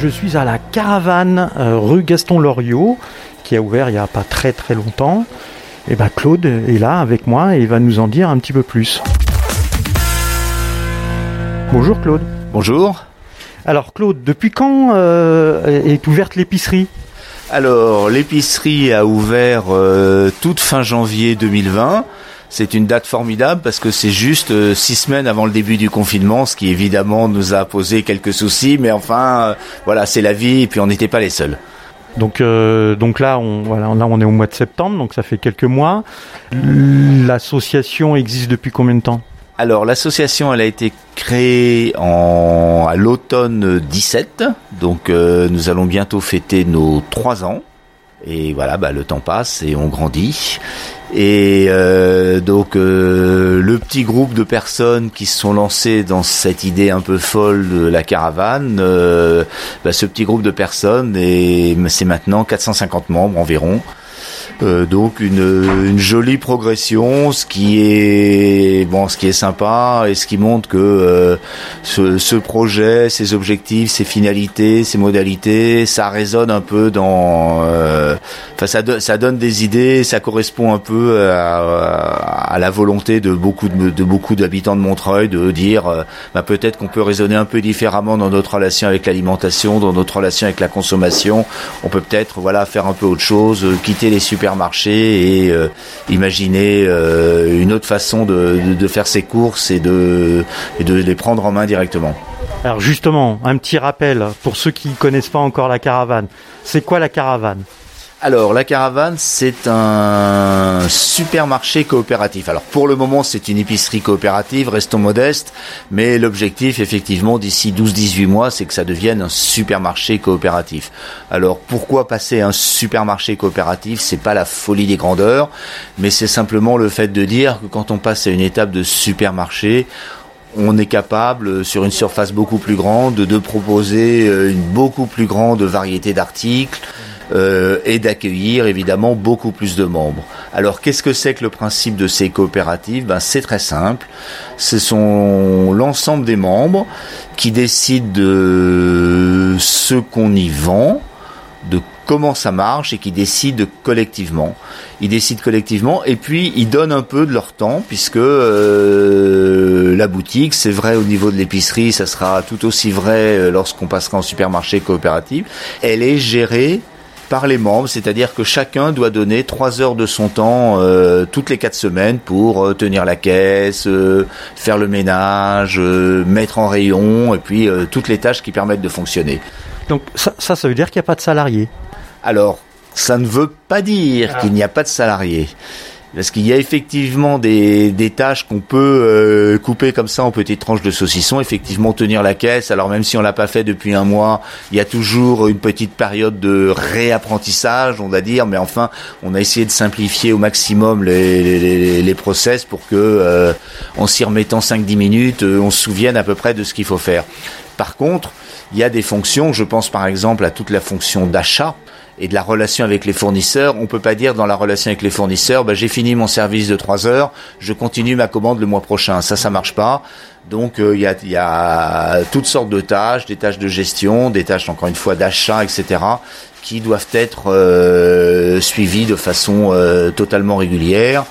Je suis à la caravane euh, rue Gaston Loriot, qui a ouvert il n'y a pas très très longtemps. Et ben Claude est là avec moi et il va nous en dire un petit peu plus. Bonjour Claude. Bonjour. Alors Claude, depuis quand euh, est ouverte l'épicerie? Alors l'épicerie a ouvert euh, toute fin janvier 2020. C'est une date formidable parce que c'est juste euh, six semaines avant le début du confinement, ce qui évidemment nous a posé quelques soucis, mais enfin, euh, voilà, c'est la vie et puis on n'était pas les seuls. Donc, donc là, on, voilà, là, on est au mois de septembre, donc ça fait quelques mois. L'association existe depuis combien de temps? Alors l'association, elle a été créée en, à l'automne 17, donc nous allons bientôt fêter nos trois ans. Et voilà, bah, le temps passe et on grandit. Et euh, donc euh, le petit groupe de personnes qui se sont lancées dans cette idée un peu folle de la caravane, euh, bah, ce petit groupe de personnes, c'est maintenant 450 membres environ. Euh, donc une, jolie progression, ce qui est bon, ce qui est sympa et ce qui montre que euh, ce, ce, projet, ses objectifs, ses finalités, ses modalités, ça résonne un peu dans, euh, ça, donne des idées, ça correspond un peu à, à la volonté de beaucoup de, d'habitants de Montreuil de dire, bah, peut-être qu'on peut raisonner un peu différemment dans notre relation avec l'alimentation, dans notre relation avec la consommation. On peut peut-être voilà faire un peu autre chose, quitter les super marché et euh, imaginer euh, une autre façon de, faire ses courses et de, et de les prendre en main directement. Alors justement, un petit rappel pour ceux qui ne connaissent pas encore la caravane. C'est quoi la caravane? Alors, la caravane, c'est un supermarché coopératif. Alors, pour le moment, c'est une épicerie coopérative, restons modestes, mais l'objectif, effectivement, d'ici 12-18 mois, c'est que ça devienne un supermarché coopératif. Alors, pourquoi passer un supermarché coopératif? C'est pas la folie des grandeurs, mais c'est simplement le fait de dire que quand on passe à une étape de supermarché, on est capable, sur une surface beaucoup plus grande, de proposer une beaucoup plus grande variété d'articles, euh, et d'accueillir évidemment beaucoup plus de membres. Alors qu'est-ce que c'est que le principe de ces coopératives? Ben, C'est très simple. Ce sont l'ensemble des membres qui décident de ce qu'on y vend, de comment ça marche et qui décident collectivement. Ils décident collectivement et puis ils donnent un peu de leur temps puisque euh, la boutique, c'est vrai au niveau de l'épicerie, ça sera tout aussi vrai euh, lorsqu'on passera en supermarché coopératif. Elle est gérée par les membres, c'est-à-dire que chacun doit donner trois heures de son temps euh, toutes les quatre semaines pour euh, tenir la caisse, euh, faire le ménage, mettre en rayon et puis toutes les tâches qui permettent de fonctionner. Donc ça, ça, ça veut dire qu'il n'y a pas de salariés? Alors, ça ne veut pas dire ah. qu'il n'y a pas de salariés. Parce qu'il y a effectivement des, tâches qu'on peut euh, couper comme ça en petites tranches de saucisson. Effectivement, tenir la caisse. Alors même si on l'a pas fait depuis un mois, il y a toujours une petite période de réapprentissage, on va dire. Mais enfin, on a essayé de simplifier au maximum les, les, les process pour que, euh, en s'y remettant 5-10 minutes, euh, on se souvienne à peu près de ce qu'il faut faire. Par contre, il y a des fonctions. Je pense par exemple à toute la fonction d'achat et de la relation avec les fournisseurs. On peut pas dire dans la relation avec les fournisseurs, bah, j'ai fini mon service de 3 heures, je continue ma commande le mois prochain. Ça, ça marche pas. Donc il euh, y, a, y, a, toutes sortes de tâches, des tâches de gestion, des tâches encore une fois d'achat, etc., qui doivent être euh, suivies de façon euh, totalement régulière.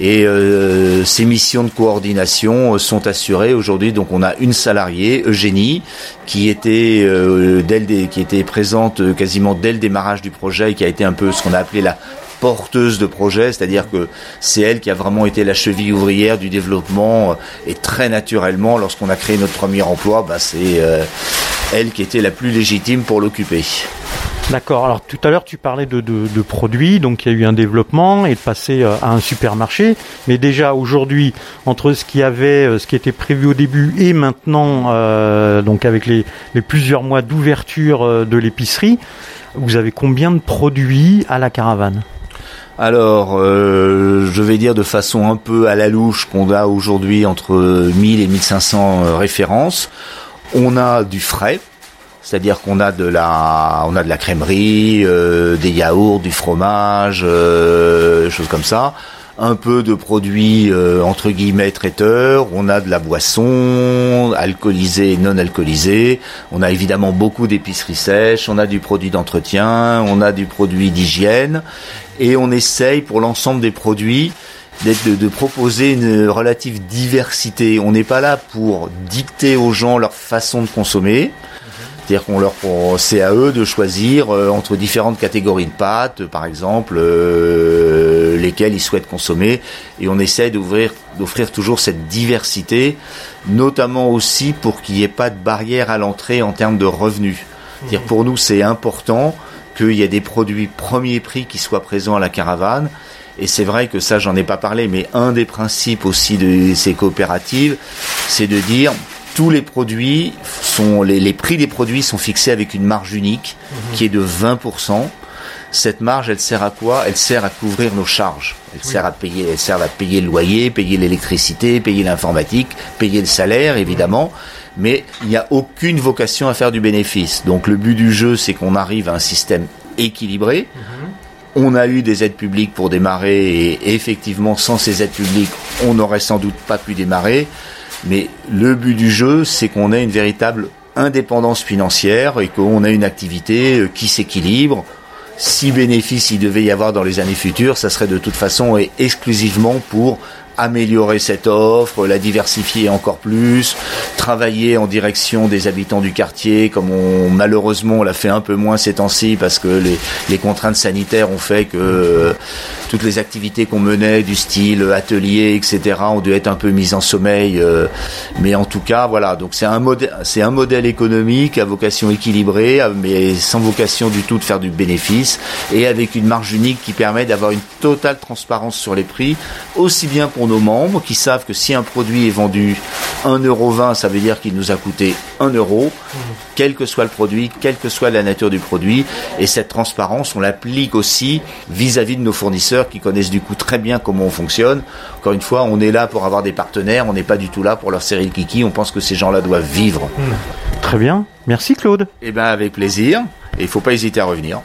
Et euh, ces missions de coordination sont assurées aujourd'hui. Donc on a une salariée, Eugénie, qui était euh, dès qui était présente quasiment dès le démarrage du projet et qui a été un peu ce qu'on a appelé la porteuse de projet, c'est-à-dire que c'est elle qui a vraiment été la cheville ouvrière du développement et très naturellement, lorsqu'on a créé notre premier emploi, bah, c'est euh, elle qui était la plus légitime pour l'occuper. D'accord. Alors tout à l'heure tu parlais de, produits, donc il y a eu un développement et de passer à un supermarché. Mais déjà aujourd'hui, entre ce qui qui était prévu au début et maintenant, euh, donc avec les, plusieurs mois d'ouverture de l'épicerie, vous avez combien de produits à la caravane? Alors, euh, je vais dire de façon un peu à la louche qu'on a aujourd'hui entre 1000 et 1500 références. On a du frais, c'est-à-dire qu'on a de la, on a de la crèmerie, euh, des yaourts, du fromage, euh, choses comme ça. un peu de produits euh, entre guillemets traiteurs, on a de la boisson alcoolisée et non alcoolisée, on a évidemment beaucoup d'épiceries sèches, on a du produit d'entretien, on a du produit d'hygiène et on essaye pour l'ensemble des produits de, de, proposer une relative diversité. On n'est pas là pour dicter aux gens leur façon de consommer. C'est-à-dire qu'on leur c'est à eux de choisir euh, entre différentes catégories de pâtes, par exemple, euh, lesquelles ils souhaitent consommer, et on essaie d'ouvrir, d'offrir toujours cette diversité, notamment aussi pour qu'il n'y ait pas de barrière à l'entrée en termes de revenus. C'est-à-dire pour nous, c'est important qu'il y ait des produits premier prix qui soient présents à la caravane. Et c'est vrai que ça, j'en ai pas parlé, mais un des principes aussi de ces coopératives, c'est de dire tous les produits sont les, prix des produits sont fixés avec une marge unique mhm. qui est de 20%. Cette marge, elle sert à quoi? Elle sert à couvrir nos charges. Elle sert à payer, elle sert à payer le loyer, payer l'électricité, payer l'informatique, payer le salaire, évidemment. Mais il n'y a aucune vocation à faire du bénéfice. Donc le but du jeu, c'est qu'on arrive à un système équilibré. Mhm. On a eu des aides publiques pour démarrer et effectivement, sans ces aides publiques, on n'aurait sans doute pas pu démarrer. Mais le but du jeu, c'est qu'on ait une véritable indépendance financière et qu'on ait une activité euh, qui s'équilibre. Si bénéfice il devait y avoir dans les années futures, ça serait de toute façon et exclusivement pour améliorer cette offre, la diversifier encore plus, travailler en direction des habitants du quartier, comme on malheureusement on l'a fait un peu moins ces temps-ci parce que les, les, contraintes sanitaires ont fait que euh, toutes les activités qu'on menait du style atelier, etc., ont dû être un peu mises en sommeil. Euh, mais en tout cas, voilà. Donc c'est un modèle, c'est un modèle économique à vocation équilibrée, mais sans vocation du tout de faire du bénéfice et avec une marge unique qui permet d'avoir une totale transparence sur les prix, aussi bien pour nos membres qui savent que si un produit est vendu 1,20€, ça veut dire qu'il nous a coûté 1 euro, quel que soit le produit, quelle que soit la nature du produit. Et cette transparence, on l'applique aussi vis-à-vis de nos fournisseurs qui connaissent du coup très bien comment on fonctionne. Encore une fois, on est là pour avoir des partenaires, on n'est pas du tout là pour leur serrer le kiki, on pense que ces gens-là doivent vivre. Très bien, merci Claude. Eh bien avec plaisir, et il ne faut pas hésiter à revenir.